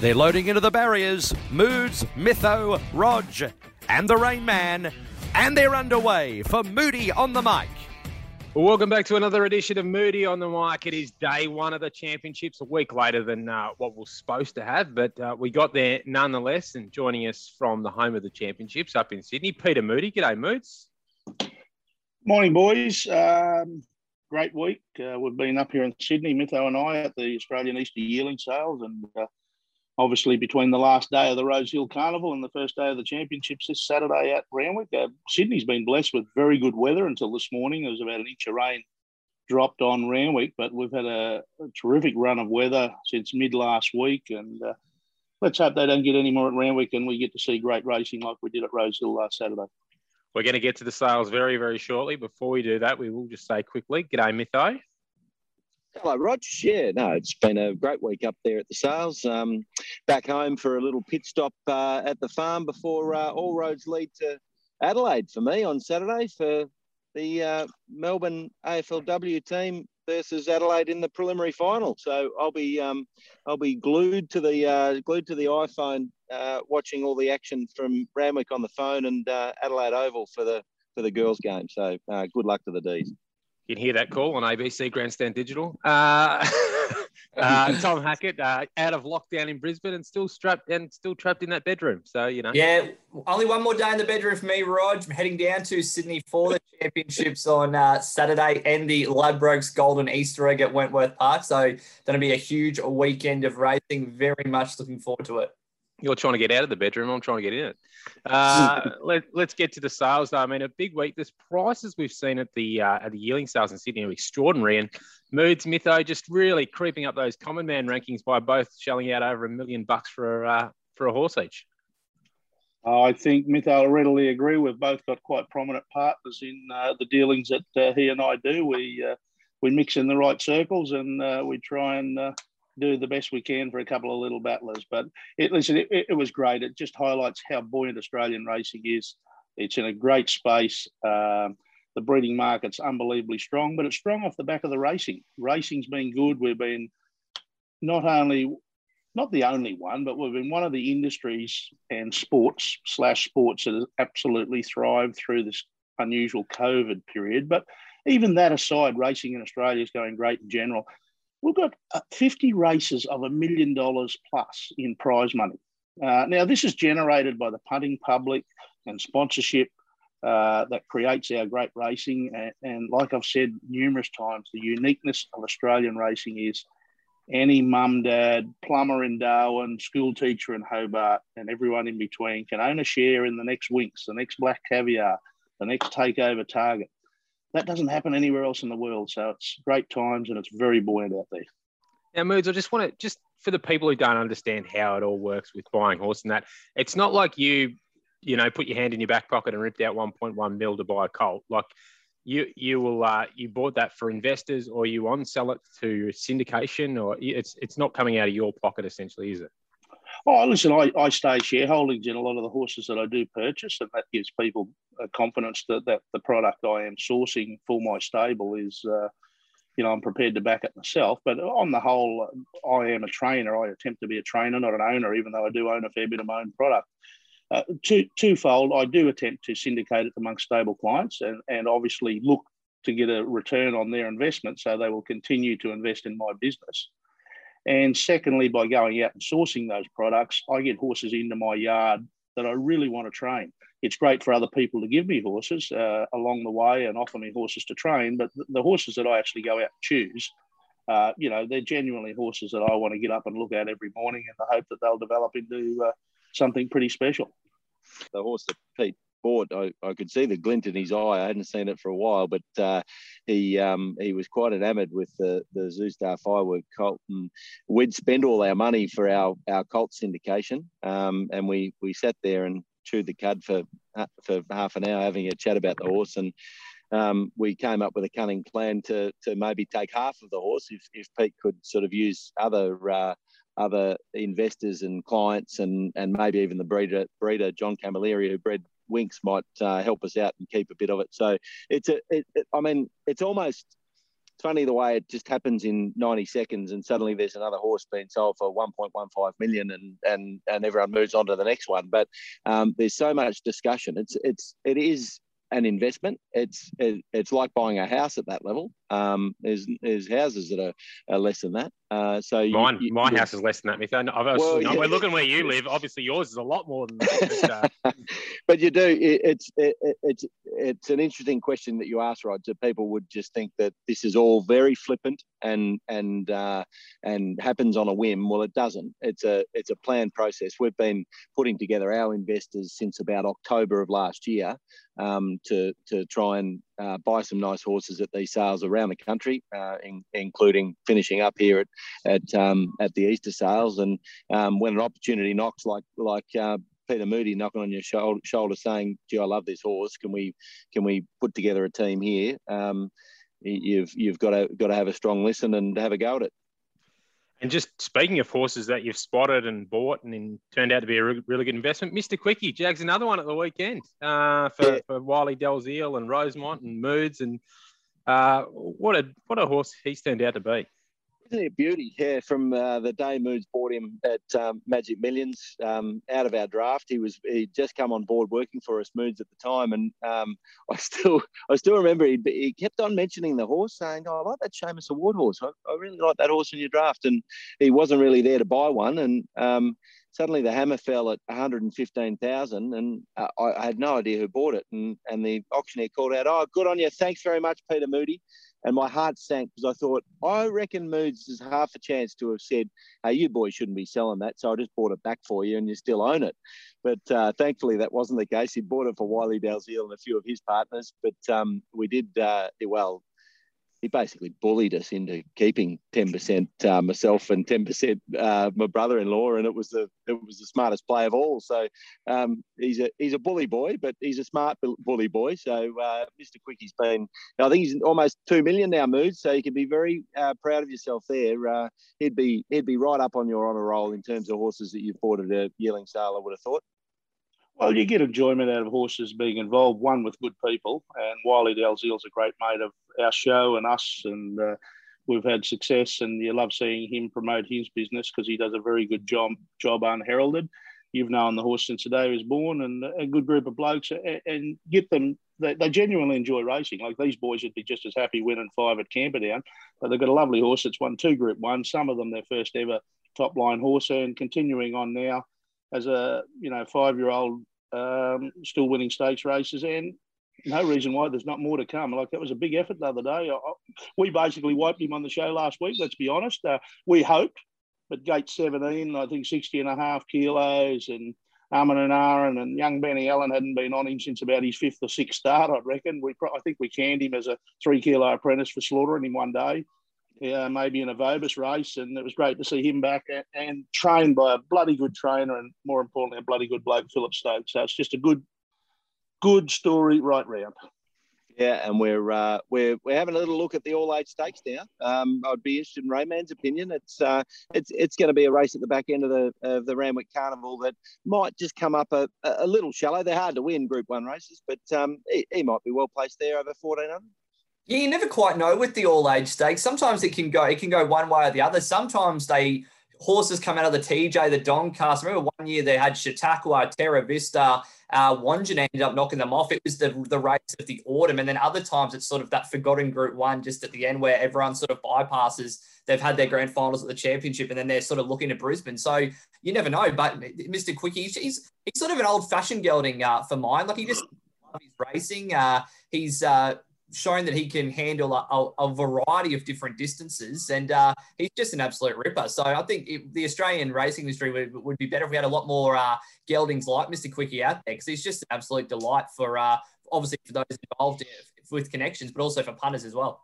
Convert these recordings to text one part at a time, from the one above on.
They're loading into the barriers. Moods, Mytho, Rog, and the Rain Man. And they're underway for Moody on the mic. Well, welcome back to another edition of Moody on the mic. It is day one of the championships, a week later than uh, what we're supposed to have, but uh, we got there nonetheless. And joining us from the home of the championships up in Sydney, Peter Moody. G'day, Moods. Morning, boys. Um, great week. Uh, we've been up here in Sydney, Mytho and I, at the Australian Easter Yearling Sales, and uh, obviously between the last day of the Rose Hill Carnival and the first day of the championships this Saturday at Randwick, uh, Sydney's been blessed with very good weather until this morning. There was about an inch of rain dropped on Randwick, but we've had a, a terrific run of weather since mid last week, and uh, let's hope they don't get any more at Randwick and we get to see great racing like we did at Rose Hill last Saturday. We're going to get to the sales very, very shortly. Before we do that, we will just say quickly, g'day, Mytho. Hello, Rog. Yeah, no, it's been a great week up there at the sales. Um, back home for a little pit stop uh, at the farm before uh, all roads lead to Adelaide for me on Saturday for the uh, Melbourne AFLW team versus Adelaide in the preliminary final. So I'll be um, I'll be glued to the uh, glued to the iPhone, uh, watching all the action from Randwick on the phone and uh, Adelaide Oval for the for the girls' game. So good luck to the D's. You can hear that call on ABC Grandstand Digital. Uh, uh, Tom Hackett uh, out of lockdown in Brisbane and still strapped and still trapped in that bedroom. So you know. Yeah, only one more day in the bedroom for me, Rog. I'm heading down to Sydney for the championships on uh, Saturday and the Ladbrokes Golden Easter egg at Wentworth Park. So going to be a huge weekend of racing. Very much looking forward to it. You're trying to get out of the bedroom. I'm trying to get in it. Uh, let, us get to the sales. Though. I mean, a big week. There's prices we've seen at the uh, at the yearling sales in Sydney are extraordinary, and Moods Mytho just really creeping up those common man rankings by both shelling out over a million bucks for uh, for a horse each. I think Mytho will readily agree. We've both got quite prominent partners in uh, the dealings that uh, he and I do. We uh, we mix in the right circles and we try and do the best we can for a couple of little battlers. But it, listen, it, it was great. It just highlights how buoyant Australian racing is. It's in a great space. Um, the breeding market's unbelievably strong, but it's strong off the back of the racing. Racing's been good. We've been not only not the only one, but we've been one of the industries and sports slash sports that has absolutely thrived through this unusual COVID period. But even that aside, racing in Australia is going great in general. We've got uh, 50 races of a million dollars plus in prize money. Uh, now, this is generated by the punting public and sponsorship uh, that creates our great racing. And, and, like I've said numerous times, the uniqueness of Australian racing is any mum, dad, plumber in Darwin, school teacher in Hobart, and everyone in between can own a share in the next Winx, the next Black Caviar, the next Takeover Target that doesn't happen anywhere else in the world. So it's great times and it's very buoyant out there. Now, Moods, I just want to just for the people who don't understand how it all works with buying horse and that, it's not like you, you know, put your hand in your back pocket and ripped out 1.1 mil to buy a colt. Like you, you will, uh, you bought that for investors, or you on sell it to syndication, or it's it's not coming out of your pocket essentially, is it? Oh, listen, I, I stay shareholdings in a lot of the horses that I do purchase, and that gives people confidence that, that the product I am sourcing for my stable is, uh, you know, I'm prepared to back it myself. But on the whole, I am a trainer. I attempt to be a trainer, not an owner, even though I do own a fair bit of my own product. Uh, two, twofold, I do attempt to syndicate it amongst stable clients and, and obviously look to get a return on their investment so they will continue to invest in my business. And secondly, by going out and sourcing those products, I get horses into my yard that I really want to train. It's great for other people to give me horses uh, along the way and offer me horses to train, but the, horses that I actually go out and choose, uh, you know, they're genuinely horses that I want to get up and look at every morning in the hope that they'll develop into uh, something pretty special. The horse that Pete I, I could see the glint in his eye. I hadn't seen it for a while, but uh, he um, he was quite enamoured with the the Zoustar Firework Colt, and we'd spend all our money for our our Colt syndication, um, and we we sat there and chewed the cud for uh, for half an hour having a chat about the horse and. Um, we came up with a cunning plan to to maybe take half of the horse if, if Pete could sort of use other uh, other investors and clients and and maybe even the breeder breeder John Camilleri who bred Winx might uh, help us out and keep a bit of it. So it's a, it, it, I mean, it's almost it's funny the way it just happens in 90 seconds, and suddenly there's another horse being sold for 1.15 million, and and and everyone moves on to the next one. But um, there's so much discussion. It's it's it is an investment. It's it, it's like buying a house at that level. Um, there's there's houses that are, are less than that. Uh, so mine, you, my house is less than that. I've, well, yeah. We're looking where you live. Obviously, yours is a lot more than that. But, uh... but you do. It, it's it, it's it's an interesting question that you ask, So People would just think that this is all very flippant and and uh, and happens on a whim. Well, it doesn't. It's a it's a planned process. We've been putting together our investors since about October of last year um, to to try and uh, buy some nice horses at these sales around the country, uh, in, including finishing up here at at um, at the Easter sales. And um, when an opportunity knocks, like like uh, Peter Moody knocking on your shoulder, shoulder, saying, "Gee, I love this horse. Can we can we put together a team here?" Um, you've you've got to got to have a strong listen and have a go at it. And just speaking of horses that you've spotted and bought and then turned out to be a really good investment, Mr. Quickie, Jags another one at the weekend uh, for, yeah. for Wylie Dalziel and Rosemont and Moods. And uh, what a what a horse he's turned out to be. Isn't he a beauty? Yeah, from uh, the day Moods bought him at um, Magic Millions um, out of our draft, he was he just come on board working for us Moods at the time, and um, I still I still remember he, he kept on mentioning the horse, saying, "Oh, I like that Shamus Award horse. I, I really like that horse in your draft," and he wasn't really there to buy one, and um, suddenly the hammer fell at 115,000 and uh, I, I, had no idea who bought it and and the auctioneer called out oh good on you thanks very much Peter Moody and my heart sank because I thought, I reckon Moods has half a chance to have said, hey, you boys shouldn't be selling that. So I just bought it back for you and you still own it. But uh, thankfully, that wasn't the case. He bought it for Wylie Dalziel and a few of his partners. But um, we did, uh, well, he basically bullied us into keeping 10% uh, myself and 10% uh, my brother-in-law and it was the it was the smartest play of all. So um, he's a he's a bully boy but he's a smart bully boy. So uh, Mr Quickie's been I think he's almost 2 million now moved so you can be very uh, proud of yourself there. Uh, he'd be he'd be right up on your honour roll in terms of horses that you've bought at a yearling sale I would have thought well, you get enjoyment out of horses being involved, one with good people. And Wylie Dalziel's a great mate of our show and us, and uh, we've had success. And you love seeing him promote his business because he does a very good job, job unheralded. You've known the horse since the day he was born, and a good group of blokes, and get them. They, they genuinely enjoy racing. Like these boys would be just as happy winning five at Camperdown, but they've got a lovely horse that's won two Group One. Some of them their first ever top line horse, and continuing on now as a you know five year old um, still winning stakes races and no reason why there's not more to come. Like that was a big effort the other day. I, we basically wiped him on the show last week. Let's be honest. Uh, we hoped, but gate 17, I think 60 and a half kilos and Armin and Aaron and young Benny Allen hadn't been on him since about his fifth or sixth start, I reckon. We, I think we canned him as a three kilo apprentice for slaughtering him one day yeah, maybe in a Vobis race, and it was great to see him back and, and, trained by a bloody good trainer, and more importantly, a bloody good bloke, Phillip Stokes. So it's just a good, good story right round. Yeah, and we're uh, we're we're having a little look at the all age stakes now. Um, I'd be interested in Rayman's opinion. It's uh, it's it's going to be a race at the back end of the of the Randwick Carnival that might just come up a, a little shallow. They're hard to win Group One races, but um, he, he might be well placed there over fourteen hundred. Yeah, you never quite know with the all age stakes. Sometimes it can go it can go one way or the other. Sometimes they horses come out of the TJ, the Doncaster. Remember one year they had Chautauqua, Terravista, uh, Wangen ended up knocking them off. It was the the race of the autumn, and then other times it's sort of that forgotten Group One just at the end where everyone sort of bypasses. They've had their grand finals at the championship, and then they're sort of looking to Brisbane. So you never know. But Mr. Quickie, he's he's sort of an old fashioned gelding uh, for mine. Like he just his racing. Uh, he's uh, shown that he can handle a, a, a variety of different distances, and uh, he's just an absolute ripper. So I think it, the Australian racing industry would, would be better if we had a lot more uh, geldings like Mr. Quickie out there, because he's just an absolute delight for uh, obviously for those involved with connections, but also for punters as well.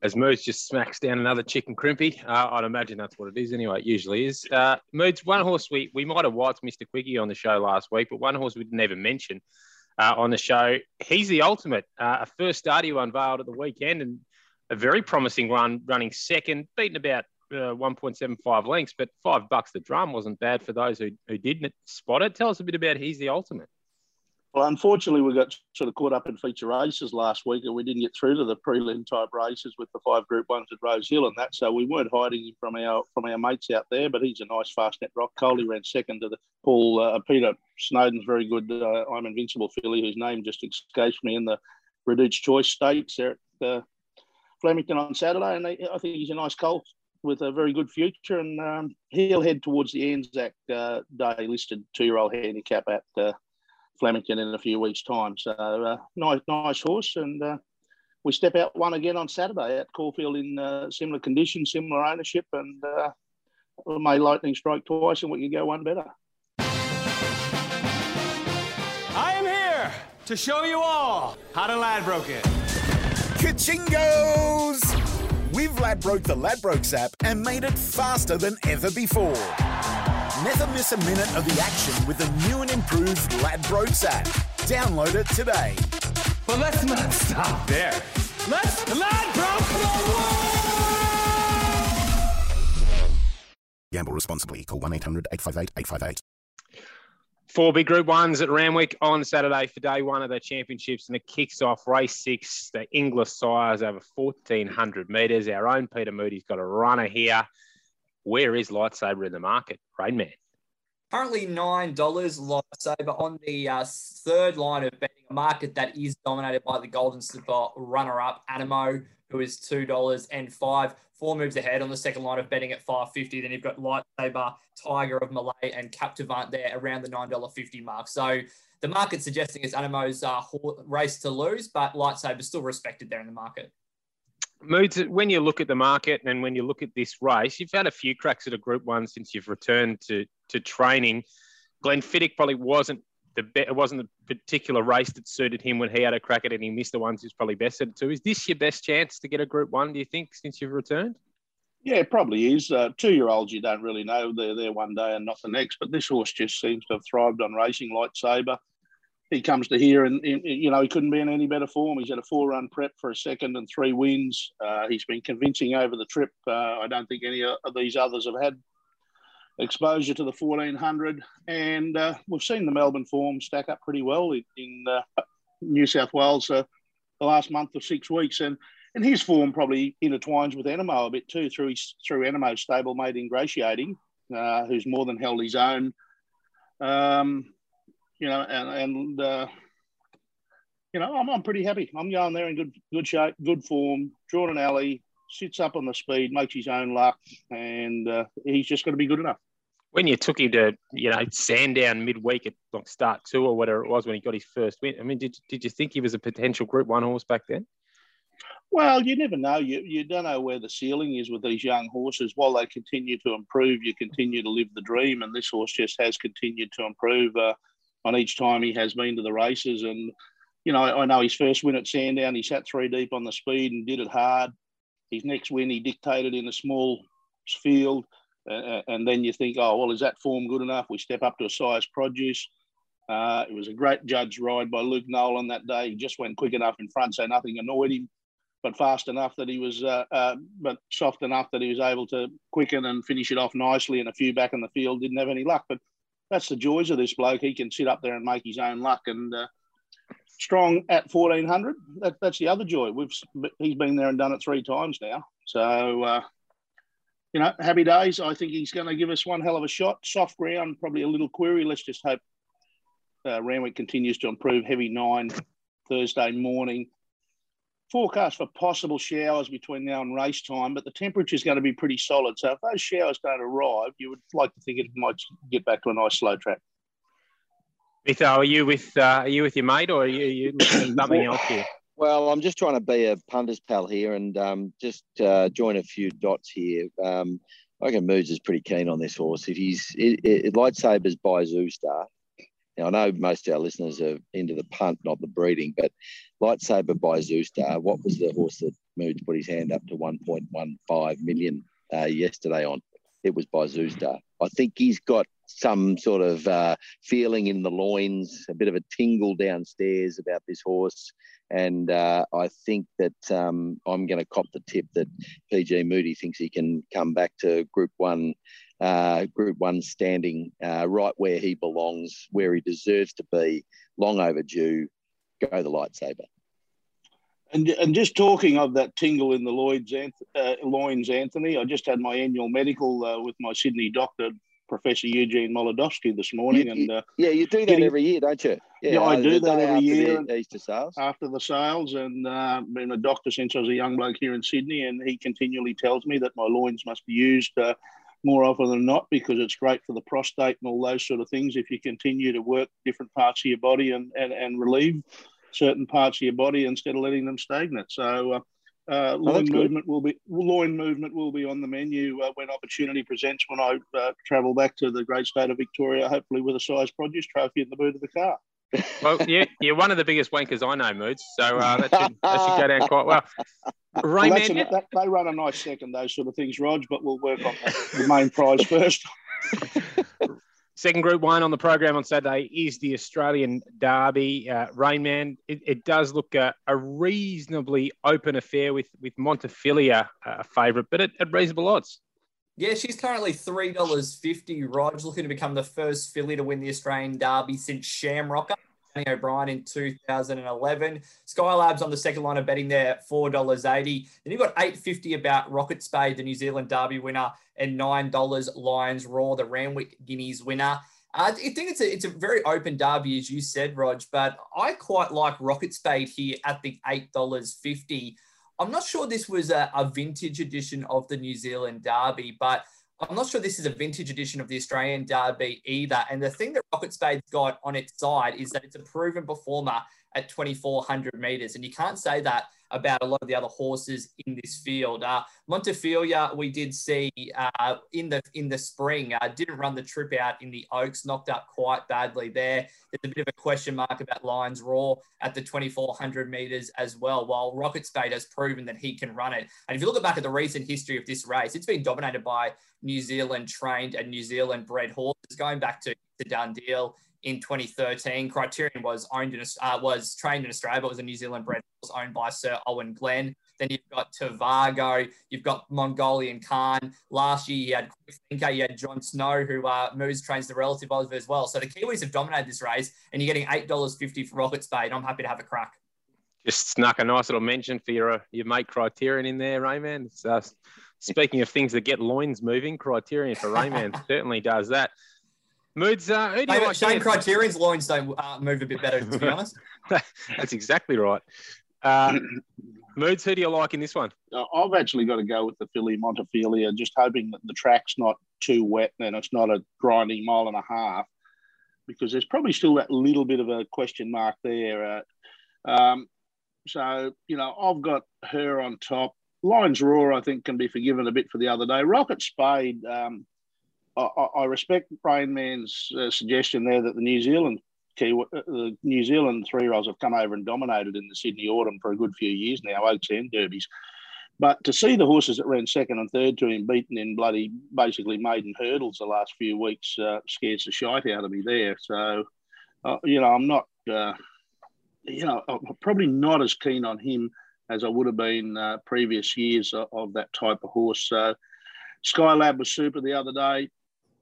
As Moods just smacks down another chicken crimpy, uh, I'd imagine that's what it is anyway. It usually is. Uh, Moods, one horse we we might have watched Mr. Quickie on the show last week, but one horse we didn't even mention uh, on the show. He's the ultimate. Uh, a first start he unveiled at the weekend and a very promising run, running second, beaten about uh, 1.75 lengths, but five bucks the drum wasn't bad for those who, who didn't spot it. Tell us a bit about He's the Ultimate. Unfortunately, we got sort of caught up in feature races last week, and we didn't get through to the prelim type races with the five Group Ones at Rose Hill and that. So we weren't hiding him from our from our mates out there. But he's a nice Fastnet Rock colt. He ran second to the Paul uh, Peter Snowden's very good. Uh, I'm Invincible filly, whose name just escapes me in the Redoute's Choice Stakes there at uh, Flemington on Saturday, and I think he's a nice colt with a very good future, and um, he'll head towards the Anzac uh, Day listed two-year-old handicap at uh, Flemington in a few weeks' time. So uh, nice, nice horse, and uh, we step out one again on Saturday at Caulfield in uh, similar conditions, similar ownership, and uh, may lightning strike twice, and we can go one better. I am here to show you all how to Ladbroke it. Kachingos! We've Ladbroke the Ladbrokes app and made it faster than ever before. Never miss a minute of the action with the new and improved Ladbrokes app. Download it today. But let's not stop there. Let's Ladbroke the world! Gamble responsibly. Call 1 800 858 858. Four big Group Ones at Randwick on Saturday for day one of the championships, and it kicks off race six. The Inglis Sires over 1,400 metres. Our own Peter Moody's got a runner here. Where is Lightsaber in the market? Rainman. Currently $9 lightsaber on the uh, third line of betting, a market that is dominated by the Golden Slipper runner up, Anamoe, who is $2 and five. Four moves ahead on the second line of betting at 550. Then you've got Lightsaber, Tiger of Malay, and Captivant there around the $9.50 mark. So the market suggesting it's Anamoe's uh, race to lose, but Lightsaber still respected there in the market. Moods, when you look at the market and when you look at this race, you've had a few cracks at a Group One since you've returned to to training. Glenfiddich probably wasn't the be- it wasn't the particular race that suited him when he had a crack at it. and He missed the ones he's probably best at to. Is this your best chance to get a Group One? Do you think since you've returned? Yeah, it probably is. Uh, Two year olds, you don't really know. They're there one day and not the next. But this horse just seems to have thrived on racing lightsaber. He comes to here and, and, you know, he couldn't be in any better form. He's had a four run prep for a second and three wins. Uh, he's been convincing over the trip. Uh, I don't think any of these others have had exposure to the 1400. And uh, we've seen the Melbourne form stack up pretty well in, uh, New South Wales the last month or six weeks. And and his form probably intertwines with Anamoe a bit too through his through Anamoe's stablemate Ingratiating, uh, who's more than held his own. Um, you know, and and uh, you know, I'm, I'm pretty happy. I'm going there in good good shape, good form. Jordan alley, sits up on the speed, makes his own luck, and uh, he's just got to be good enough. When you took him to, you know, Sandown midweek at like start two or whatever it was when he got his first win. I mean, did, did you think he was a potential Group One horse back then? Well, you never know. You you don't know where the ceiling is with these young horses. While they continue to improve, you continue to live the dream, and this horse just has continued to improve uh, on each time he has been to the races. And you know, I, know his first win at Sandown, he sat three deep on the speed and did it hard. His next win, he dictated in a small field, uh, and then you think, oh well, is that form good enough? We step up to a Sires' Produce. Uh, it was a great judge ride by Luke Nolan that day. He just went quick enough in front, so nothing annoyed him but fast enough that he was, uh, uh, but soft enough that he was able to quicken and finish it off nicely. And a few back in the field didn't have any luck. But that's the joys of this bloke. He can sit up there and make his own luck. And uh, strong at fourteen hundred. That, that's the other joy. We've he's been there and done it three times now. So. Uh, you know, happy days. I think he's going to give us one hell of a shot. Soft ground, probably a little query. Let's just hope uh, Randwick continues to improve. Heavy nine Thursday morning forecast for possible showers between now and race time, but the temperature is going to be pretty solid. So if those showers don't arrive, you would like to think it might get back to a nice slow track. Mytho, are you with uh, are you with your mate, or are you, you looking at something else here? Well, I'm just trying to be a punter's pal here and um, just uh, join a few dots here. Um, I reckon Moods is pretty keen on this horse. If he's it, it, lightsabers by Zoustar. now, I know most of our listeners are into the punt, not the breeding, but Lightsaber by Zoustar, what was the horse that Moods put his hand up to 1.15 million uh, yesterday on? It was by Zoustar. I think he's got some sort of uh, feeling in the loins, a bit of a tingle downstairs about this horse. And uh, I think that um, I'm going to cop the tip that PG Moody thinks he can come back to Group One uh, Group One standing uh, right where he belongs, where he deserves to be. Long overdue. Go the lightsaber. And, and just talking of that tingle in the Lloyd's uh, loins, Anthony, I just had my annual medical uh, with my Sydney doctor, Professor Eugene Molodowski, this morning. You- and uh, Yeah, you do that Getting- every year, don't you? Yeah, I uh, do that every after year. the Easter sales. after the sales, and uh, been a doctor since I was a young bloke here in Sydney, and he continually tells me that my loins must be used uh, more often than not because it's great for the prostate and all those sort of things. If you continue to work different parts of your body and and, and relieve certain parts of your body instead of letting them stagnate, so. Uh, uh, loin good. movement will be loin movement will be on the menu uh, when opportunity presents. When I uh, travel back to the great state of Victoria, hopefully with a Sires' Produce trophy in the boot of the car. Well, you, you're one of the biggest wankers I know, Moods. So uh, that, should, that should go down quite well. Well, Rayman, a, that, they run a nice second, those sort of things, Rog, but we'll work on the, the main prize first. second Group One on the program on Saturday is the Australian Derby. Uh, Rainman, it, it does look a, a reasonably open affair with with Montefilia uh, a favourite, but at, at reasonable odds. Yeah, she's currently three dollars fifty. Rog looking to become the first filly to win the Australian Derby since Shamrocker. Danny O'Brien in 2011. Skylab's on the second line of betting there at $4.80. Then you've got 8.50 about Rocket Spade, the New Zealand Derby winner, and $9 Lions Roar, the Randwick Guineas winner. Uh, I think it's a, it's a very open derby, as you said, Rog, but I quite like Rocket Spade here at the $8.50. I'm not sure this was a, a vintage edition of the New Zealand Derby, but I'm not sure this is a vintage edition of the Australian Derby either. And the thing that Rocket Spade's got on its side is that it's a proven performer at 2,400 meters. And you can't say that about a lot of the other horses in this field. Uh, Montefilia, we did see uh, in the in the spring, uh, didn't run the trip out in the Oaks, knocked up quite badly there. There's a bit of a question mark about Lions Roar at the 2,400 meters as well, while Rocket Spade has proven that he can run it. And if you look back at the recent history of this race, it's been dominated by New Zealand trained and New Zealand bred horses going back to the Dundeel in 2013. Criterion was owned in uh, was trained in Australia, but was a New Zealand bred was owned by Sir Owen Glenn. Then you've got Tavago, you've got Mongolian Khan. Last year you had Quick Thinker, you had Jon Snow, who uh, moves trains the relative of as well. So the Kiwis have dominated this race, and you're getting eight dollars fifty for Rocket Spade. I'm happy to have a crack. Just snuck a nice little mention for your uh, your mate Criterion in there, Rayman. It's, uh, speaking of things that get loins moving, Criterion for Rayman certainly does that. Moods, uh, who do you Shane, like? Shane? Criterion's loins don't uh, move a bit better, to be honest. That's exactly right. Uh, Moods, who do you like in this one? Uh, I've actually got to go with the filly Montefilia, just hoping that the track's not too wet and it's not a grinding mile and a half, because there's probably still that little bit of a question mark there. Uh, um, so, you know, I've got her on top. Lions Roar, I think, can be forgiven a bit for the other day. Rocket Spade, um, I, I respect Brain Man's uh, suggestion there that the New Zealand uh, the New Zealand three year olds have come over and dominated in the Sydney Autumn for a good few years now, Oaks and Derbies. But to see the horses that ran second and third to him beaten in bloody basically maiden hurdles the last few weeks uh, scares the shite out of me there. So, uh, you know, I'm not, uh, you know, I'm probably not as keen on him as I would have been uh, previous years of, of that type of horse. So, Skylab was super the other day.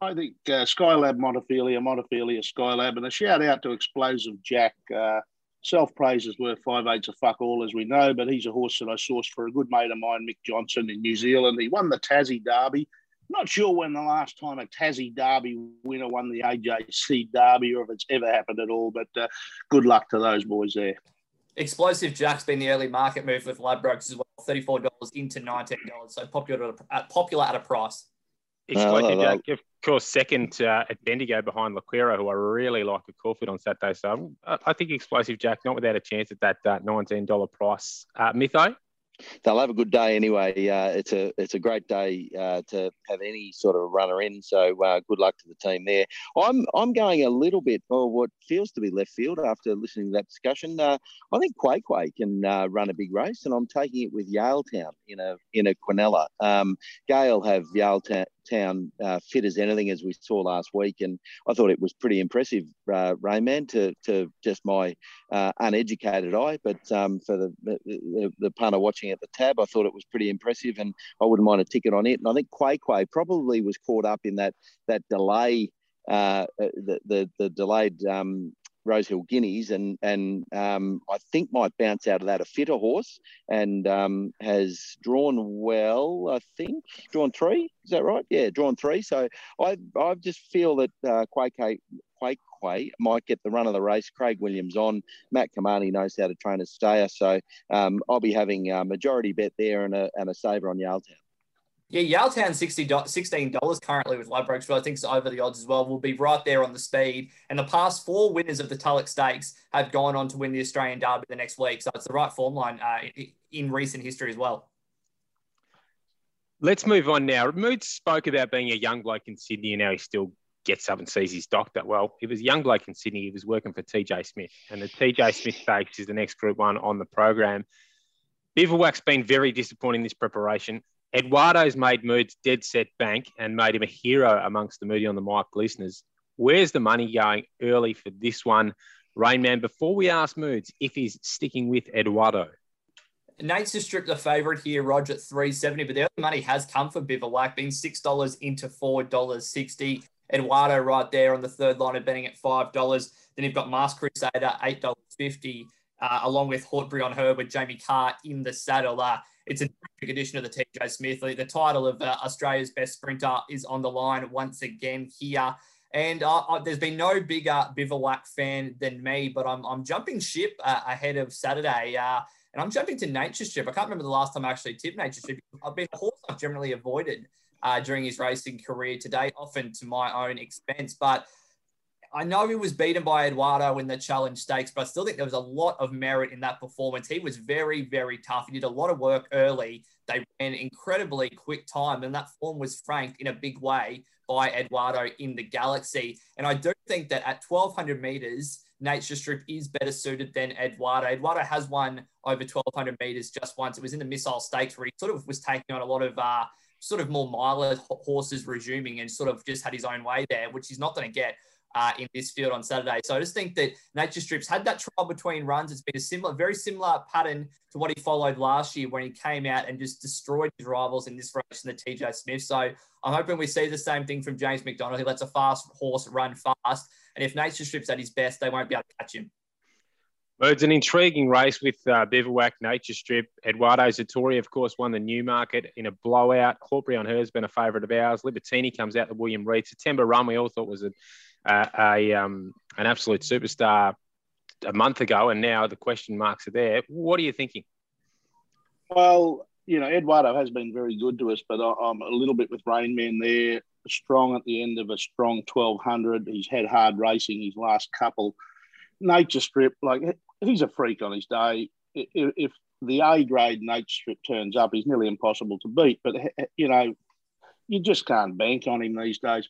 I think uh, Skylab Montefilia, Montefilia Skylab, and a shout out to Explosive Jack. Uh, Self praise is worth five eighths of fuck all, as we know, but he's a horse that I sourced for a good mate of mine, Mick Johnson, in New Zealand. He won the Tassie Derby. Not sure when the last time a Tassie Derby winner won the AJC Derby or if it's ever happened at all, but uh, good luck to those boys there. Explosive Jack's been the early market move with Ladbrokes as well, $34 into $19. So popular, at- popular at a price. Explosive Oh, Jack, of course, second uh, at Bendigo behind Laquera, who I really like at Caulfield on Saturday. So I I think Explosive Jack, not without a chance at that uh, $19 price. Uh, Mytho, they'll have a good day anyway. Uh, it's a it's a great day uh, to have any sort of runner in. So uh, good luck to the team there. I'm I'm going a little bit or what feels to be left field after listening to that discussion. Uh, I think Quay Quay can uh, run a big race, and I'm taking it with Yaletown in a in a Quinella. Um, Gale have Yaletown Town uh, fit as anything as we saw last week, and I thought it was pretty impressive, uh, Rainman, to to just my uh, uneducated eye. But um, for the, the, the punter watching at the tab, I thought it was pretty impressive, and I wouldn't mind a ticket on it. And I think Quay Quay probably was caught up in that that delay uh, the, the, the delayed um, Rosehill Guineas, and and um, I think might bounce out of that a fitter horse, and um, has drawn well. I think drawn three. Is that right? Yeah, drawn three. So I I just feel that uh, Quake Quake Quay might get the run of the race. Craig Williams on. Matt Cumani knows how to train a stayer, so um, I'll be having a majority bet there and a and a saver on Yaletown. Yeah, Yaletown $16 currently with Ladbrokes, but I think it's over the odds as well. Will be right there on the speed. And the past four winners of the Tulloch Stakes have gone on to win the Australian Derby the next week. So it's the right form line uh, in recent history as well. Let's move on now. Mood spoke about being a young bloke in Sydney and now he still gets up and sees his doctor. Well, he was a young bloke in Sydney. He was working for TJ Smith, and the TJ Smith Stakes is the next Group One on the program. Bivouac's been very disappointing this preparation. Eduardo's made Moods dead set bank and made him a hero amongst the Moody on the Mic listeners. Where's the money going early for this one, Rainman? Before we ask Moods if he's sticking with Eduardo. Nate's just stripped the favourite here, Roger, at 370, but the early money has come for Bivouac, being $6 into $4.60. Eduardo right there on the third line of betting at $5. Then you've got Masked Crusader, $8.50, uh, along with Hortbury on her with Jamie Kah in the saddle. Uh, it's a terrific addition of the TJ Smith. The title of uh, Australia's best sprinter is on the line once again here. And uh, uh, there's been no bigger bivouac fan than me, but I'm, I'm jumping ship uh, ahead of Saturday. Uh, and I'm jumping to Nature Strip. I can't remember the last time I actually tipped Nature Strip. I've been a horse I've generally avoided uh, during his racing career today, often to my own expense. But I know he was beaten by Eduardo in the challenge stakes, but I still think there was a lot of merit in that performance. He was very, very tough. He did a lot of work early. They ran incredibly quick time, and that form was franked in a big way by Eduardo in the Galaxy. And I do think that at 1200 meters, Nature Strip is better suited than Eduardo. Eduardo has won over 1200 meters just once. It was in the Missile Stakes where he sort of was taking on a lot of uh, sort of more miler horses resuming and sort of just had his own way there, which he's not going to get uh, in this field on Saturday. So I just think that Nature Strips had that trial between runs. It's been a similar, very similar pattern to what he followed last year when he came out and just destroyed his rivals in this race in the TJ Smith. So I'm hoping we see the same thing from James McDonald. He lets a fast horse run fast. And if Nature Strips at his best, they won't be able to catch him. Well, it's an intriguing race with uh, Bivouac, Nature Strip. Eduardo Zatori, of course, won the Newmarket in a blowout. Horbury on her has been a favourite of ours. Libertini comes out the William Reid. September run, we all thought was a uh, a um, an absolute superstar a month ago, and now the question marks are there. What are you thinking? Well, you know, Eduardo has been very good to us, but I'm a little bit with Rainman there. Strong at the end of a strong 1200. He's had hard racing his last couple. Nature Strip, like he's a freak on his day. If the A grade Nature Strip turns up, he's nearly impossible to beat. But you know, you just can't bank on him these days.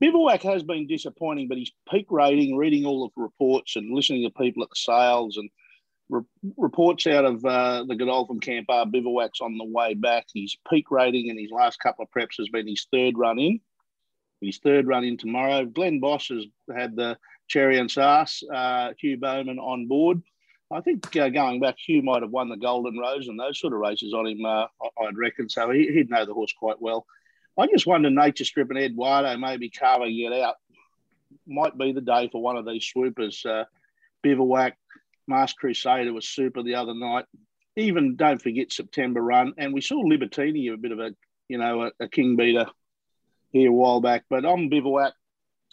Bivouac has been disappointing, but his peak rating, reading all of the reports and listening to people at the sales and re- reports out of uh, the Godolphin camp are Bivouac's on the way back. His peak rating in his last couple of preps has been his third run in. His third run in tomorrow. Glenn Boss has had the cherry and sauce, uh, Hugh Bowman on board. I think uh, going back, Hugh might have won the Golden Rose and those sort of races on him, uh, I'd reckon. So he, would know the horse quite well. I just wonder Nature Strip and Eduardo maybe carving it out. Might be the day for one of these swoopers. Uh, Bivouac, Masked Crusader was super the other night. Even don't forget September run, and we saw Libertini a bit of a you know a, a king beater here a while back. But I'm Bivouac,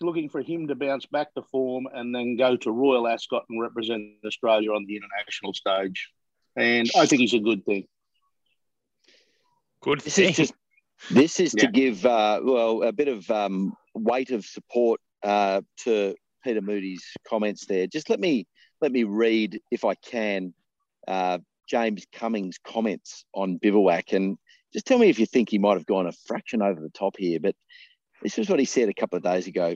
looking for him to bounce back to form and then go to Royal Ascot and represent Australia on the international stage. And I think he's a good thing. Good. This is just this is yeah. to give, uh, well, a bit of um, weight of support uh, to Peter Moody's comments there. Just let me let me read, if I can, uh, James Cummings' comments on Bivouac, and just tell me if you think he might have gone a fraction over the top here. But this is what he said a couple of days ago.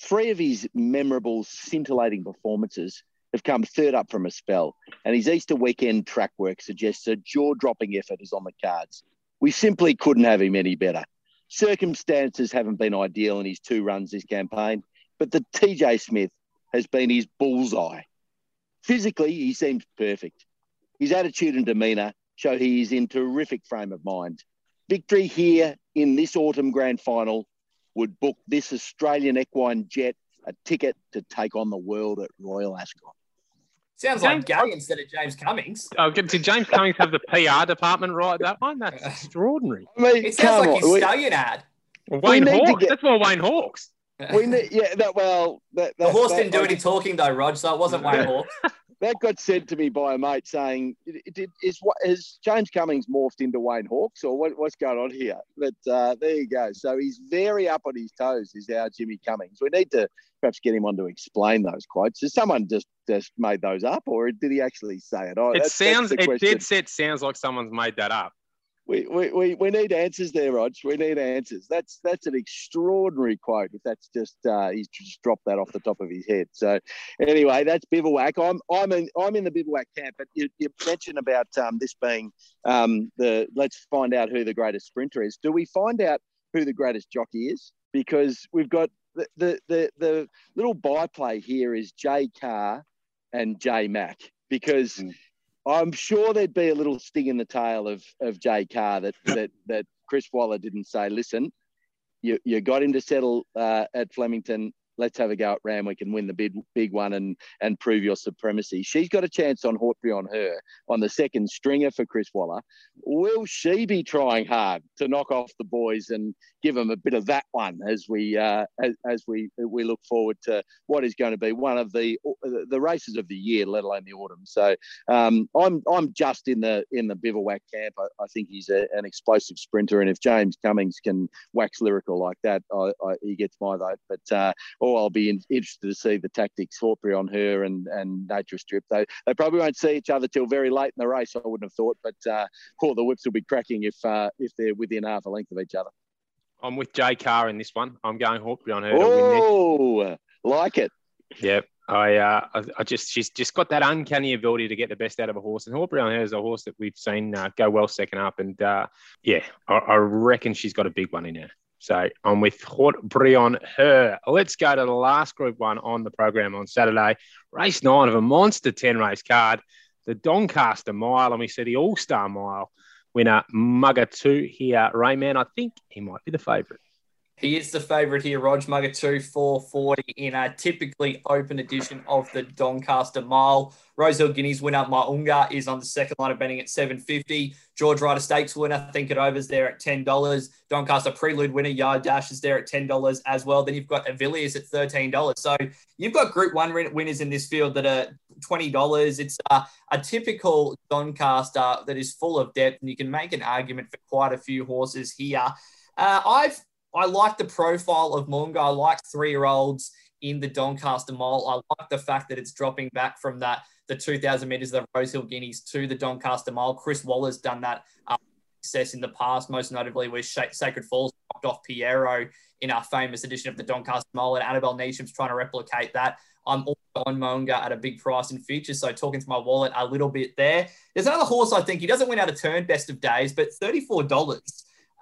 Three of his memorable, scintillating performances have come third up from a spell, and his Easter weekend track work suggests a jaw-dropping effort is on the cards. We simply couldn't have him any better. Circumstances haven't been ideal in his two runs this campaign, but the TJ Smith has been his bullseye. Physically, he seems perfect. His attitude and demeanour show he is in terrific frame of mind. Victory here in this autumn grand final would book this Australian equine jet a ticket to take on the world at Royal Ascot. Sounds James- like Gay instead of James Cummings. Oh, did James Cummings have the PR department right that one? That's extraordinary. I mean, It sounds come like his on. We- stallion ad. Wayne need to Hawkes. get- That's more Wayne Hawkes. We need, yeah, that well, that, The horse that- didn't do any talking though, Rog, so it wasn't Wayne Hawke. that got sent to me by a mate saying, "It- it- "Is what has James Cummings morphed into Wayne Hawkes, or what, what's going on here?" But uh, there you go. So he's very up on his toes. Is our Jimmy Cummings? We need to perhaps get him on to explain those quotes. Has someone just just made those up, or did he actually say it? Oh, It that's- that's sounds. the It question. dead set sounds like someone's made that up. We, we, we, we need answers there, Rog. We need answers. That's that's an extraordinary quote. If that's just uh, he's just dropped that off the top of his head. So anyway, that's bivouac. I'm I'm in I'm in the bivouac camp. But you, you mentioned about um, this being um, the let's find out who the greatest sprinter is. Do we find out who the greatest jockey is? Because we've got the the the, the little byplay here is Jay Carr and Jay Mack because. Mm. I'm sure there'd be a little sting in the tail of of Jay Carr that that that Chris Waller didn't say. Listen, you you got him to settle uh, at Flemington. Let's have a go at Randwick and win the big big one and and prove your supremacy. She's got a chance on Hortby on her on the second stringer for Chris Waller. Will she be trying hard to knock off the boys and give them a bit of that one as we uh, as, as we we look forward to what is going to be one of the the races of the year, let alone the autumn. So um, I'm I'm just in the in the bivouac camp. I, I think he's a, an explosive sprinter, and if James Cummings can wax lyrical like that, I, I, he gets my vote. But uh, or I'll be in, interested to see the tactics Hortbury on her and and Nature Strip. They they probably won't see each other till very late in the race. I wouldn't have thought, but uh, or the whips will be cracking if uh, if they're within half a length of each other. I'm with Jay Carr in this one. I'm going Hawkby on her to win this. Oh, like it. Yep. I, uh, I, I just she's just got that uncanny ability to get the best out of a horse, and Horbury on her is a horse that we've seen uh, go well second up, and uh, yeah, I, I reckon she's got a big one in her. So I'm with Horbury on her. Let's go to the last Group One on the program on Saturday, race nine of a monster ten race card, the Doncaster Mile, and we see the All Star Mile winner Mugatoo here. Rayman, I think he might be the favourite. He is the favourite here, Rog Mugatoo 440 in a typically open edition of the Doncaster Mile. Rosehill Guineas winner Mo'unga is on the second line of betting at 750. George Ryder Stakes winner, Think It Over's there at $10. Doncaster Prelude winner Yard Dash is there at $10 as well. Then you've got Avilius at $13. So you've got Group 1 winners in this field that are $20. It's a, a typical Doncaster that is full of depth, and you can make an argument for quite a few horses here. Uh, I've I like the profile of Mo'unga. I like three year olds in the Doncaster Mile. I like the fact that it's dropping back from that the 2,000 meters of the Rosehill Guineas to the Doncaster Mile. Chris Waller's done that uh, success in the past, most notably with Sacred Falls knocked off Piero in our famous edition of the Doncaster Mile, and Annabel Neasham's trying to replicate that. I'm also on Mo'unga at a big price in futures, so talking to my wallet a little bit there. There's another horse I think he doesn't win out of turn best of days, but $34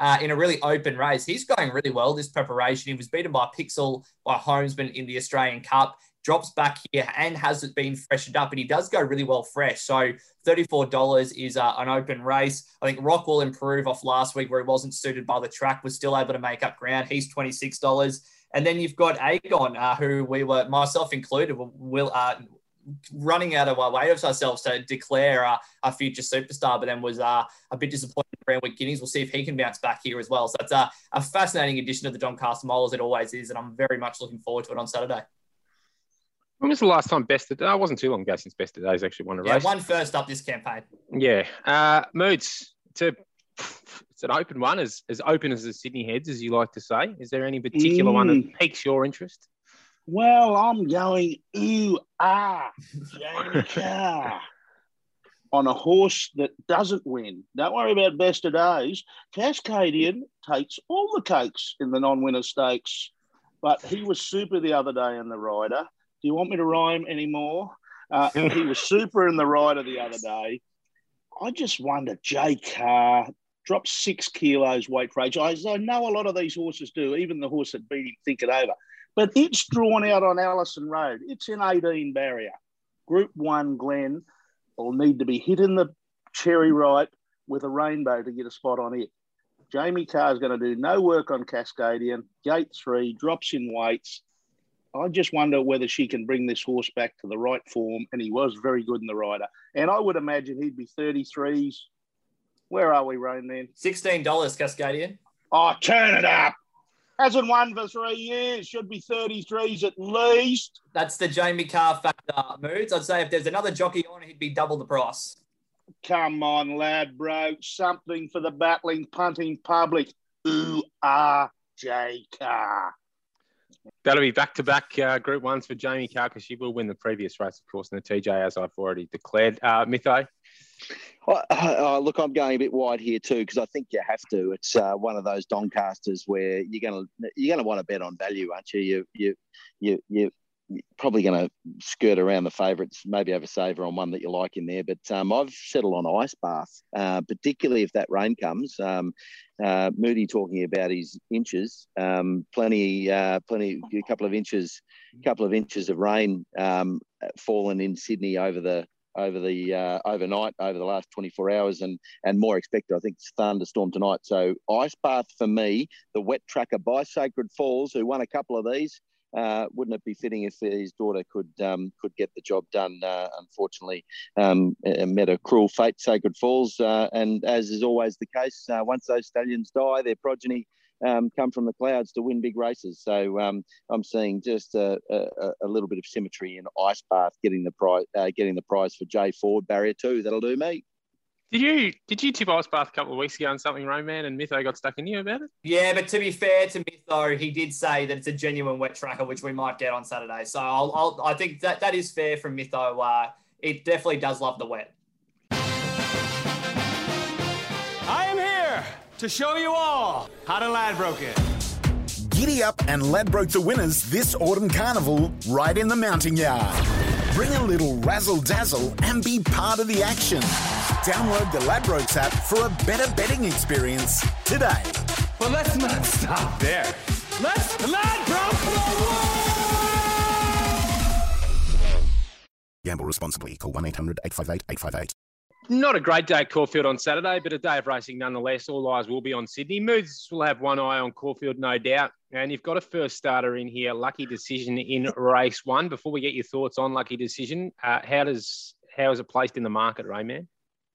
uh, in a really open race. He's going really well this preparation. He was beaten by Pixel by Holmesman in the Australian Cup. Drops back here and has it been freshened up, and he does go really well fresh. So $34 is uh, an open race. I think Rock will improve off last week where he wasn't suited by the track, was still able to make up ground. He's $26. And then you've got Aegon, uh, who we were, myself included, will uh, running out of our way of ourselves to declare uh, a future superstar, but then was uh, a bit disappointed in Randwick Guineas. We'll see if he can bounce back here as well. So it's a, a fascinating addition to the Doncaster Mile as it always is, and I'm very much looking forward to it on Saturday. When was the last time Best of Day? It wasn't too long ago since Best of Days actually won a Yeah, race. one first up this campaign. Yeah. Uh, Moods, it's, a, it's an open one, as, as open as the Sydney Heads, as you like to say. Is there any particular one Mm. that piques your interest? Well, I'm going ooh ah on a horse that doesn't win. Don't worry about best of days. Cascadian takes all the cakes in the non-winner stakes, but he was super the other day in the rider. Do you want me to rhyme anymore? Uh, he was super in the rider the other day. I just wonder, Jay Carr, dropped six kilos weight for age. I, I know a lot of these horses do, even the horse that beat him, think it over. But it's drawn out on Allison Road. It's an 18 barrier. Group one, Glen, will need to be hit in the cherry right with a rainbow to get a spot on it. Jamie is going to do no work on Cascadian. Gate three, drops in weights. I just wonder whether she can bring this horse back to the right form. And he was very good in the rider. And I would imagine he'd be 33s. Where are we, Rain Man? $16 Cascadian. Oh, turn it up. Hasn't won for three years. Should be 33s at least. That's the Jamie Kah factor, Moods. I'd say if there's another jockey on, he'd be double the price. Come on, lad, bro. Something for the battling punting public. Ooh, ah, J. Kah. That'll be back to back Group Ones for Jamie Kah because she will win the previous race, of course, in the TJ, as I've already declared. Uh, Mytho? Look, I'm going a bit wide here too because I think you have to. It's uh, one of those Doncasters where you're gonna you're gonna want to bet on value, aren't you? You you you you probably going to skirt around the favourites, maybe have a saver on one that you like in there. But um, I've settled on Ice Bath, uh, particularly if that rain comes. Um, uh, Moody talking about his inches, um, plenty, uh, plenty, a couple of inches, a couple of inches of rain um, fallen in Sydney over the over the uh, overnight over the last 24 hours and and more expected. I think it's thunderstorm tonight. So ice bath for me, the wet tracker by Sacred Falls, who won a couple of these. Uh, wouldn't it be fitting if his daughter could um, could get the job done? Uh, unfortunately, um, met a cruel fate, Sacred Falls, uh, and as is always the case, uh, once those stallions die, their progeny um, come from the clouds to win big races. So um, I'm seeing just a, a, a, little bit of symmetry in Ice Bath getting the prize, uh, getting the prize for Jay Ford barrier two. That'll do me. Did you did you tip Ice Bath a couple of weeks ago on something, Roman, and Mytho got stuck in you about it? Yeah, but to be fair to Mytho, he did say that it's a genuine wet tracker, which we might get on Saturday. So I'll, I'll i think that that is fair from Mytho. Uh, it definitely does love the wet. To show you all how to Ladbroke it. Giddy up and Ladbroke the winners this autumn carnival right in the mounting yard. Bring a little razzle dazzle and be part of the action. Download the Ladbrokes app for a better betting experience today. But let's not stop there. Let's Ladbroke the world! Gamble responsibly. Call 1 800 858 858. Not a great day at Caulfield on Saturday, but a day of racing nonetheless. All eyes will be on Sydney. Moods will have one eye on Caulfield, no doubt. And you've got a first starter in here, Lucky Decision in race one. Before we get your thoughts on Lucky Decision, uh, how does how is it placed in the market, Rayman?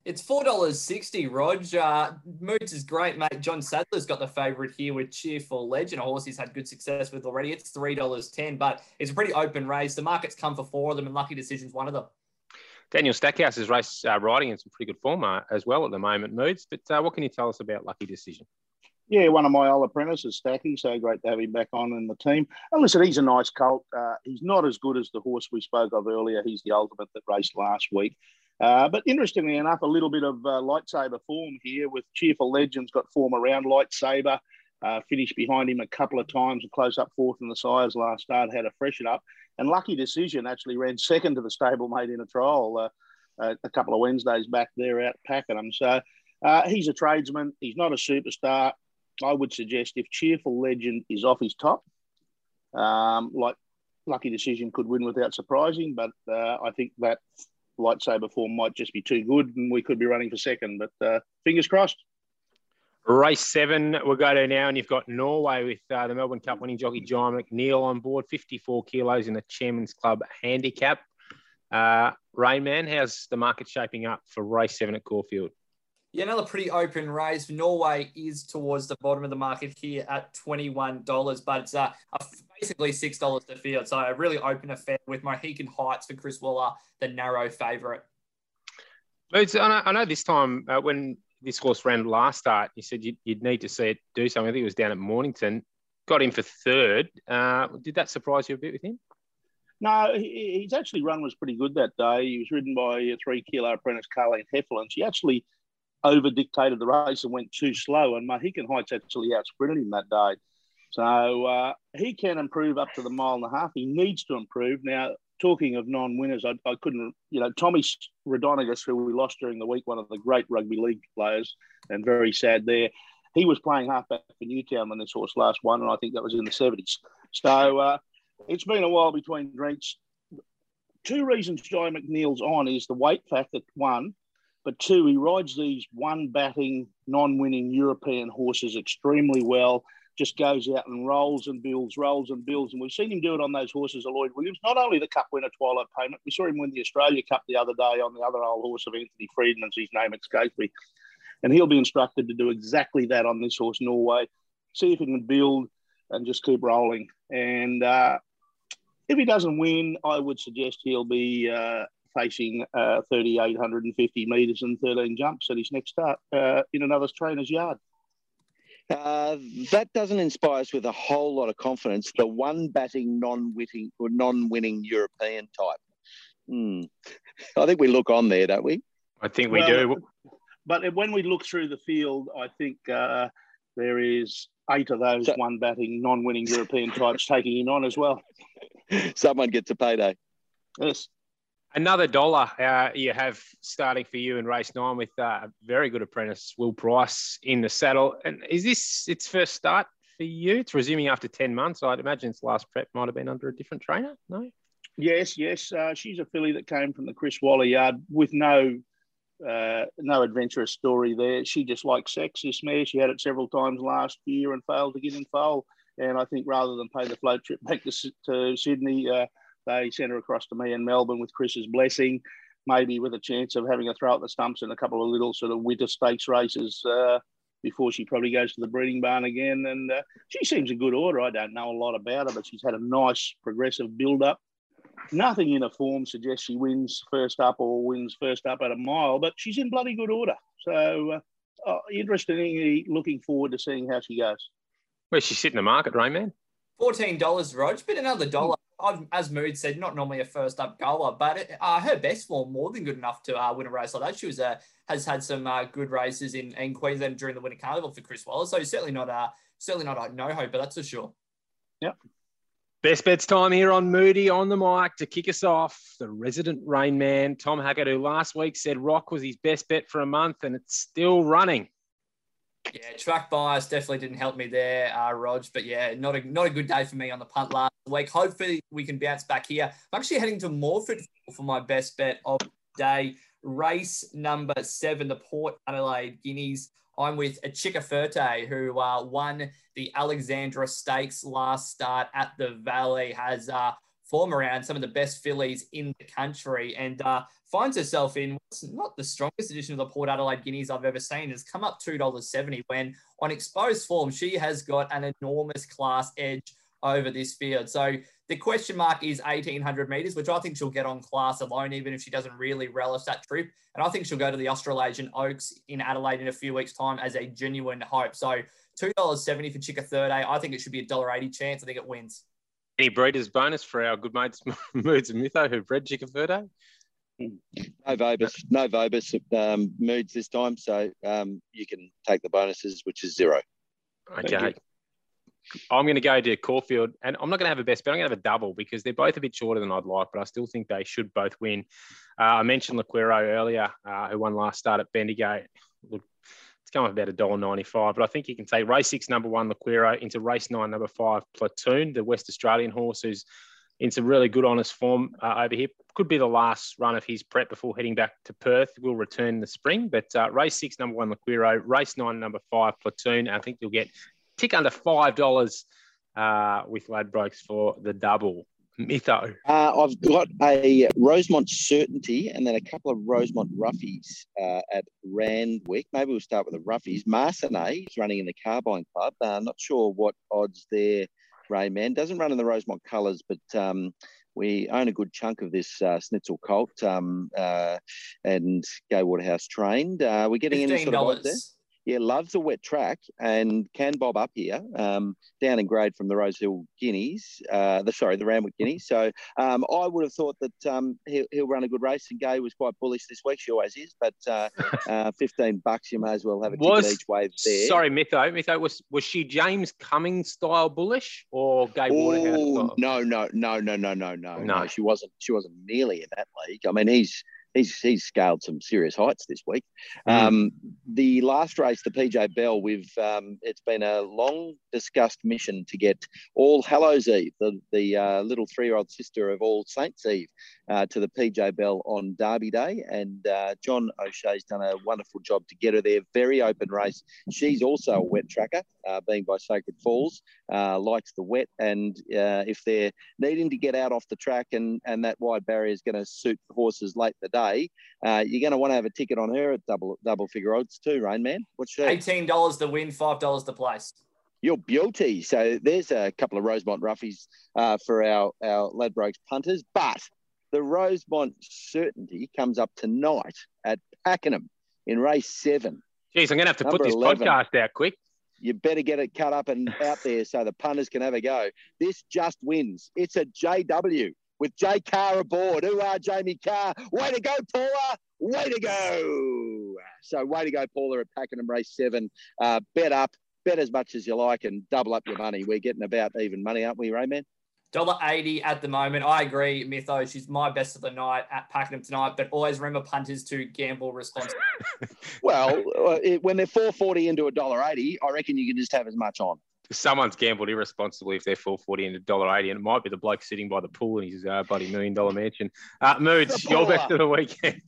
It's four dollars sixty, Rog. Uh, Moods is great, mate. John Sadler's got the favourite here with Cheerful Legend, a horse he's had good success with already. It's three dollars ten, but it's a pretty open race. The market's come for four of them, and Lucky Decision's one of them. Daniel Stackhouse is race uh, riding in some pretty good form uh, as well at the moment, Moods. But uh, what can you tell us about Lucky Decision? Yeah, one of my old apprentices, Stacky. So great to have him back on in the team. And listen, he's a nice colt. Uh, he's not as good as the horse we spoke of earlier. He's the ultimate that raced last week. Uh, but interestingly enough, a little bit of uh, lightsaber form here with Cheerful Legends got form around lightsaber. Uh, finished behind him a couple of times, a close up fourth in the sires last start, had to freshen up. And Lucky Decision actually ran second to the stablemate in a trial uh, a couple of Wednesdays back there out packing Pakenham. So uh, he's a tradesman. He's not a superstar. I would suggest if Cheerful Legend is off his top, um, like Lucky Decision could win without surprising, but uh, I think that lightsaber form might just be too good and we could be running for second. But uh, fingers crossed. Race seven, we'll go to now, and you've got Norway with uh, the Melbourne Cup winning jockey Jye McNeil on board, 54 kilos in the Chairman's Club handicap. Uh, Rainman, how's the market shaping up for race seven at Caulfield? Yeah, another pretty open race. Norway is towards the bottom of the market here at $21, but it's uh, basically $6 to field. So a really open affair with Mohican Heights for Chris Waller, the narrow favourite. I know, I know this time uh, when this horse ran last start, you said you'd, you'd, need to see it do something. I think it was down at Mornington. Got him for third. Uh, did that surprise you a bit with him? No, his actually run was pretty good that day. He was ridden by a three kilo apprentice, Carleen Hefel. She actually over dictated the race and went too slow, and Mohican Heights actually out sprinted him that day. So uh, he can improve up to the mile and a half. He needs to improve. Now, talking of non-winners, I, I couldn't, you know, Tommy Raudonikis, who we lost during the week, one of the great rugby league players, and very sad there. He was playing halfback for Newtown when this horse last won, and I think that was in the 70s. So uh, it's been a while between drinks. Two reasons Jye McNeil's on is the weight factor, one, but two, he rides these one batting, non winning European horses extremely well just goes out and rolls and builds, rolls and builds. And we've seen him do it on those horses of Lloyd Williams. Not only the Cup winner Twilight Payment, we saw him win the Australia Cup the other day on the other old horse of Anthony Freedman's. His name escapes me. And he'll be instructed to do exactly that on this horse, Norway. See if he can build and just keep rolling. And uh, if he doesn't win, I would suggest he'll be uh, facing uh, 3,850 metres and 13 jumps at his next start uh, in another trainer's yard. Uh, that doesn't inspire us with a whole lot of confidence. The one batting, non-winning, or non-winning European type. Hmm. I think we look on there, don't we? I think we Well, do. But when we look through the field, I think uh, there is eight of those So- one batting, non winning European types taking in on as well. Someone gets a payday. Yes. Another dollar uh, you have starting for you in race nine with uh, a very good apprentice, Will Price, in the saddle. And is this its first start for you? It's resuming after 10 months. I'd imagine its last prep might have been under a different trainer. No? Yes, yes. Uh, she's a filly that came from the Chris Waller yard with no uh, no adventurous story there. She just likes sex, this mare. She had it several times last year and failed to get in foal. And I think rather than pay the float trip back to, to Sydney, uh, they sent her across to me in Melbourne with Chris's blessing, maybe with a chance of having a throw at the stumps in a couple of little sort of winter stakes races uh, before she probably goes to the breeding barn again. And uh, she seems a good order. I don't know a lot about her, but she's had a nice progressive build up. Nothing in her form suggests she wins first up or wins first up at a mile, but she's in bloody good order. So, uh, uh, interestingly, looking forward to seeing how she goes. Where's she sit in the market, Rayman? Fourteen dollars, Rog, but another dollar. As Mood said, not normally a first up goaler, but it, uh, her best form more than good enough to uh, win a race like that. She was uh, has had some uh, good races in, in Queensland during the Winter Carnival for Chris Waller, so certainly not uh, certainly not a no hope, but that's for sure. Yep. Best bets time here on Moody on the mic to kick us off. The resident rain man, Tom Hackett, who last week said Rock was his best bet for a month and it's still running. Yeah, track bias definitely didn't help me there, uh, Rog. But yeah, not a not a good day for me on the punt last week. Hopefully we can bounce back here. I'm actually heading to Morford for my best bet of the day. Race number seven, the Port Adelaide Guineas. I'm with a Chickaferte who uh, won the Alexandra Stakes last start at the Valley. Has uh, form around some of the best fillies in the country and uh, finds herself in what's not the strongest edition of the Port Adelaide Guineas I've ever seen. Has come up $2.70 when on exposed form, she has got an enormous class edge over this field. So the question mark is 1800 meters, which I think she'll get on class alone, even if she doesn't really relish that trip. And I think she'll go to the Australasian Oaks in Adelaide in a few weeks' time as a genuine hope. So $2.70 for Chicka Third. I think it should be a $1.80 chance. I think it wins. Any breeders bonus for our good mates Moods and Mytho who've bred Chickaferde? No Vobus, no Vobus um, moods this time, so um, you can take the bonuses, which is zero. Okay. I'm going to go to Caulfield, and I'm not going to have a best bet. I'm going to have a double because they're both a bit shorter than I'd like, but I still think they should both win. Uh, I mentioned Laquero earlier, uh, who won last start at Bendigo. Look, it's come up about $1.95, but I think you can take race six, number one, Laquero, into race nine, number five, Platoon, the West Australian horse who's in some really good, honest form uh, over here. Could be the last run of his prep before heading back to Perth. Will return in the spring, but uh, race six, number one, Laquero, race nine, number five, Platoon. I think you'll get tick under five dollars uh, with Ladbrokes for the double. Mytho. Uh, I've got a Rosemont Certainty and then a couple of Rosemont Roughies uh, at Randwick. Maybe we'll start with the Roughies. Marcinet is running in the Carbine Club. Uh, not sure what odds there, Rayman. Doesn't run in the Rosemont colours, but um, we own a good chunk of this uh, Snitzel Colt um, uh, and Gai Waterhouse trained. Uh, we're getting any Fifteen sort of odds there? Yeah, loves a wet track and can bob up here, um, down in grade from the Rosehill Guineas, uh, the sorry, the Randwick Guineas. So um, I would have thought that um, he'll, he'll run a good race. And Gai was quite bullish this week. She always is, but uh, uh, 15 bucks, you may as well have a Was- each way there. Sorry, Mytho. Mytho was was she James Cummings style bullish or Gai Waterhouse no, no, no, no, no, no, No. no. She wasn't. She wasn't nearly in that league. I mean, he's he's he's scaled some serious heights this week. Mm. Um, the last race, the PJ Bell, we've um, it's been a long discussed mission to get All Hallows Eve, the the uh, little three year old sister of All Saints Eve, uh, to the PJ Bell on Derby Day, and uh, John O'Shea's done a wonderful job to get her there. Very open race. She's also a wet tracker, uh, being by Sacred Falls. Uh, likes the wet, and uh, if they're needing to get out off the track and, and that wide barrier is going to suit the horses late in the day, you're going to want to have a ticket on her at double double figure odds too, Rain Man. What's she? Eighteen dollars to win, five dollars to place. Your beauty. So there's a couple of Rosemont roughies uh, for our, our Ladbrokes punters, but the Rosemont certainty comes up tonight at Pakenham in race seven. Jeez, I'm going to have to put this 11. podcast out quick. you better get it cut up and out there so the punters can have a go. This just wins. It's a JW with J Kah aboard. Who are Jamie Kah? Way to go, Paula. Way to go. So way to go, Paula, at Pakenham race seven. Uh, bet up, bet as much as you like and double up your money. We're getting about even money, aren't we, Rayman? Dollar eighty at the moment. I agree, Mytho. She's my best of the night at Pakenham tonight. But always remember punters to gamble responsibly. Well, uh, it, when they're 440 into a dollar 80, I reckon you can just have as much on. Someone's gambled irresponsibly if they're full forty into dollar eighty, and it might be the bloke sitting by the pool in his uh, bloody million dollar mansion. Uh, Moods, The your baller. best of the weekend.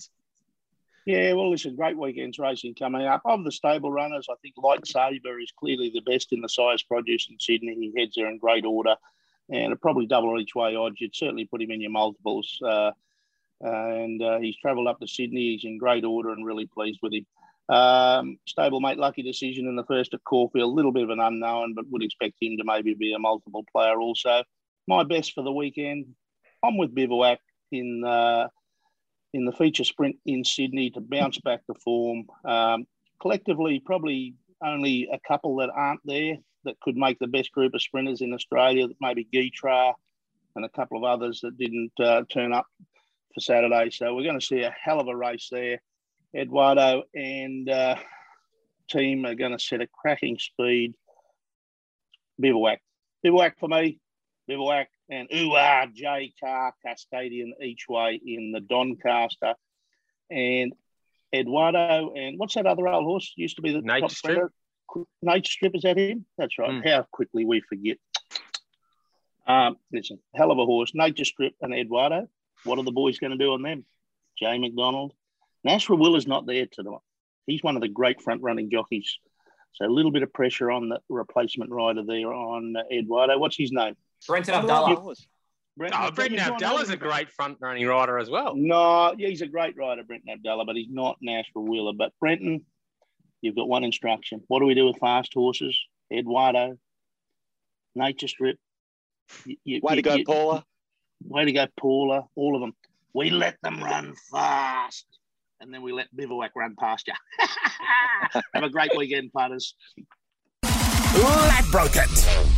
Yeah, well, listen, great weekends racing coming up. Of the stable runners, I think Light Saber is clearly the best in the Sires' Produce in Sydney. He heads there in great order and probably double each way odds. You'd certainly put him in your multiples. Uh, and uh, he's travelled up to Sydney. He's in great order and really pleased with him. Um, stablemate lucky decision in the first at Caulfield, a little bit of an unknown, but would expect him to maybe be a multiple player also. My best for the weekend, I'm with Bivouac in uh, in the feature sprint in Sydney to bounce back to form. Um, collectively, probably only a couple that aren't there that could make the best group of sprinters in Australia, that maybe Gytrash and a couple of others that didn't uh, turn up for Saturday. So we're going to see a hell of a race there. Eduardo and uh, team are going to set a cracking speed. Bivouac. Bivouac for me. Bivouac and Uar J Car Cascadian each way in the Doncaster. And Eduardo and what's that other old horse? Used to be the Nature top Strip? Qu- Nature Strip, is that him? That's right. Mm. How quickly we forget. Um, listen, hell of a horse. Nature Strip and Eduardo. What are the boys going to do on them? Jay McDonald. Nash Rawiller is not there tonight. He's one of the great front running jockeys. So a little bit of pressure on the replacement rider there on Eduardo. What's his name? Brenton Avdulla. Brent Oh, Brendan he's not Avdulla's a great front running rider as well. No, yeah, he's a great rider, Brenton Avdulla, but he's not Nash Rawiller. But Brenton, you've got one instruction. What do we do with fast horses? Eduardo, Nature Strip. You- you- Way to go, you- Paula. Way to go, Paula. All of them. We let them run fast, and then we let Bivouac run past you. Have a great weekend, punters. Ladbroke it.